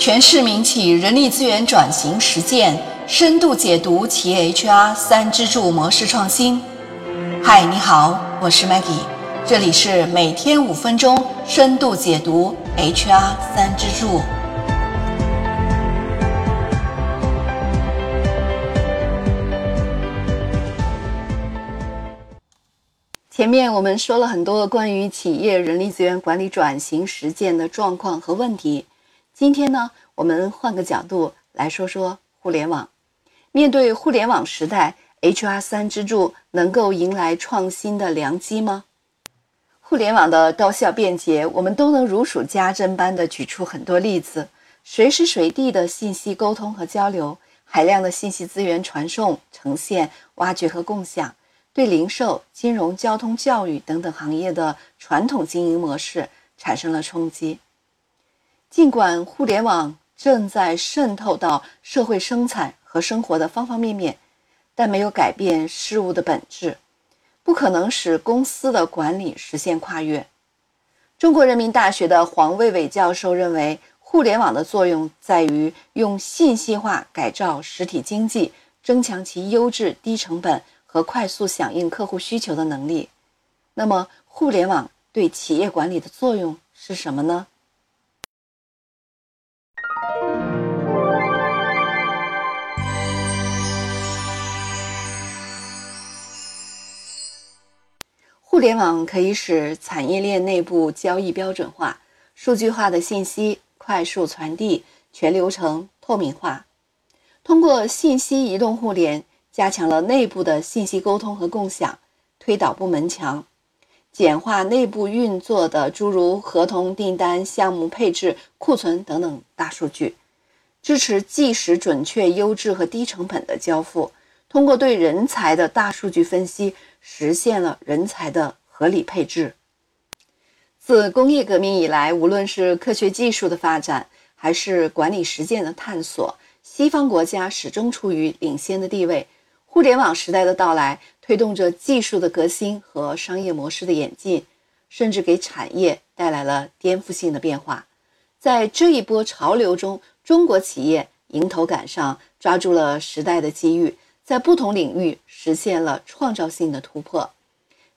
全市民企人力资源转型实践深度解读企业 HR 三支柱模式创新。嗨，你好，我是 Maggie，这里是每天五分钟深度解读 HR 三支柱。前面我们说了很多关于企业人力资源管理转型实践的状况和问题。今天呢，我们换个角度来说说互联网。面对互联网时代，HR 三支柱能够迎来创新的良机吗？互联网的高效便捷，我们都能如数家珍般的举出很多例子。随时随地的信息沟通和交流，海量的信息资源传送、呈现、挖掘和共享，对零售、金融、交通、教育等等行业的传统经营模式产生了冲击。尽管互联网正在渗透到社会生产和生活的方方面面，但没有改变事物的本质，不可能使公司的管理实现跨越。中国人民大学的黄卫伟教授认为，互联网的作用在于用信息化改造实体经济，增强其优质、低成本和快速响应客户需求的能力。那么，互联网对企业管理的作用是什么呢？互联网可以使产业链内部交易标准化、数据化的信息快速传递、全流程透明化。通过信息移动互联，加强了内部的信息沟通和共享，推倒部门墙，简化内部运作的诸如合同、订单、项目配置、库存等等大数据。支持即时、准确、优质和低成本的交付。通过对人才的大数据分析，实现了人才的合理配置。自工业革命以来，无论是科学技术的发展，还是管理实践的探索，西方国家始终处于领先的地位。互联网时代的到来，推动着技术的革新和商业模式的演进，甚至给产业带来了颠覆性的变化。在这一波潮流中，中国企业迎头赶上，抓住了时代的机遇，在不同领域实现了创造性的突破。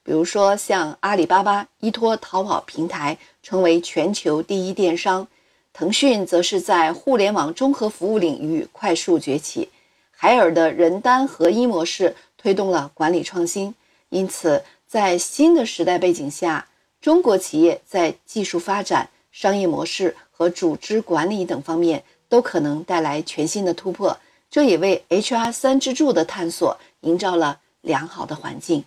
比如说，像阿里巴巴依托淘宝平台成为全球第一电商，腾讯则是在互联网综合服务领域快速崛起。海尔的人单合一模式推动了管理创新。因此，在新的时代背景下，中国企业在技术发展、商业模式。和组织管理等方面都可能带来全新的突破，这也为 HR 三支柱的探索营造了良好的环境。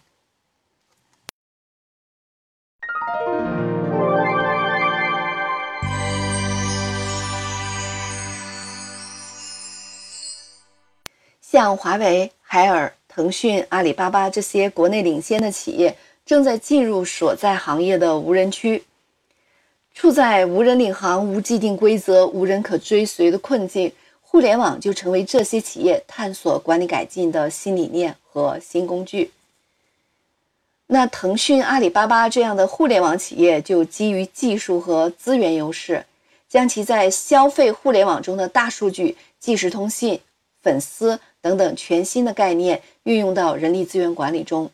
像华为、海尔、腾讯、阿里巴巴这些国内领先的企业，正在进入所在行业的无人区。处在无人领航、无既定规则、无人可追随的困境，互联网就成为这些企业探索管理改进的新理念和新工具。那腾讯、阿里巴巴这样的互联网企业，就基于技术和资源优势，将其在消费互联网中的大数据、即时通信、粉丝等等全新的概念运用到人力资源管理中，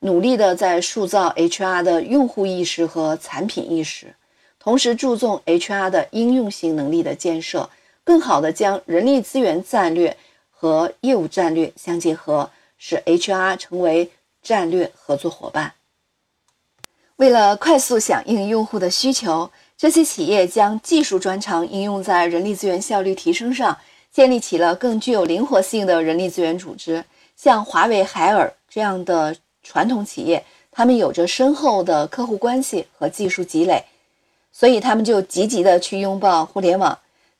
努力的在塑造 HR 的用户意识和产品意识。同时注重 HR 的应用型能力的建设，更好地将人力资源战略和业务战略相结合，使 HR 成为战略合作伙伴。为了快速响应用户的需求，这些企业将技术专长应用在人力资源效率提升上，建立起了更具有灵活性的人力资源组织。像华为、海尔这样的传统企业，他们有着深厚的客户关系和技术积累。所以他们就积极的去拥抱互联网，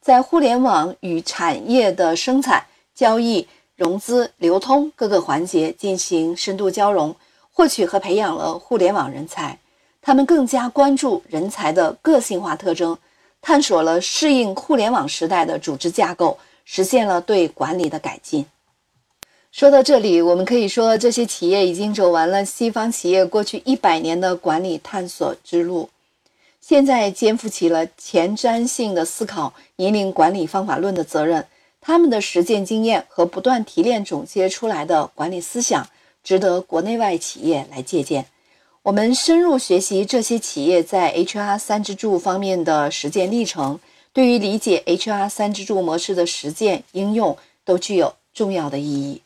在互联网与产业的生产、交易、融资、流通各个环节进行深度交融，获取和培养了互联网人才。他们更加关注人才的个性化特征，探索了适应互联网时代的组织架构，实现了对管理的改进。说到这里，我们可以说这些企业已经走完了西方企业过去一百年的管理探索之路。现在肩负起了前瞻性的思考、引领管理方法论的责任。他们的实践经验和不断提炼总结出来的管理思想，值得国内外企业来借鉴。我们深入学习这些企业在 HR 三支柱方面的实践历程，对于理解 HR 三支柱模式的实践应用都具有重要的意义。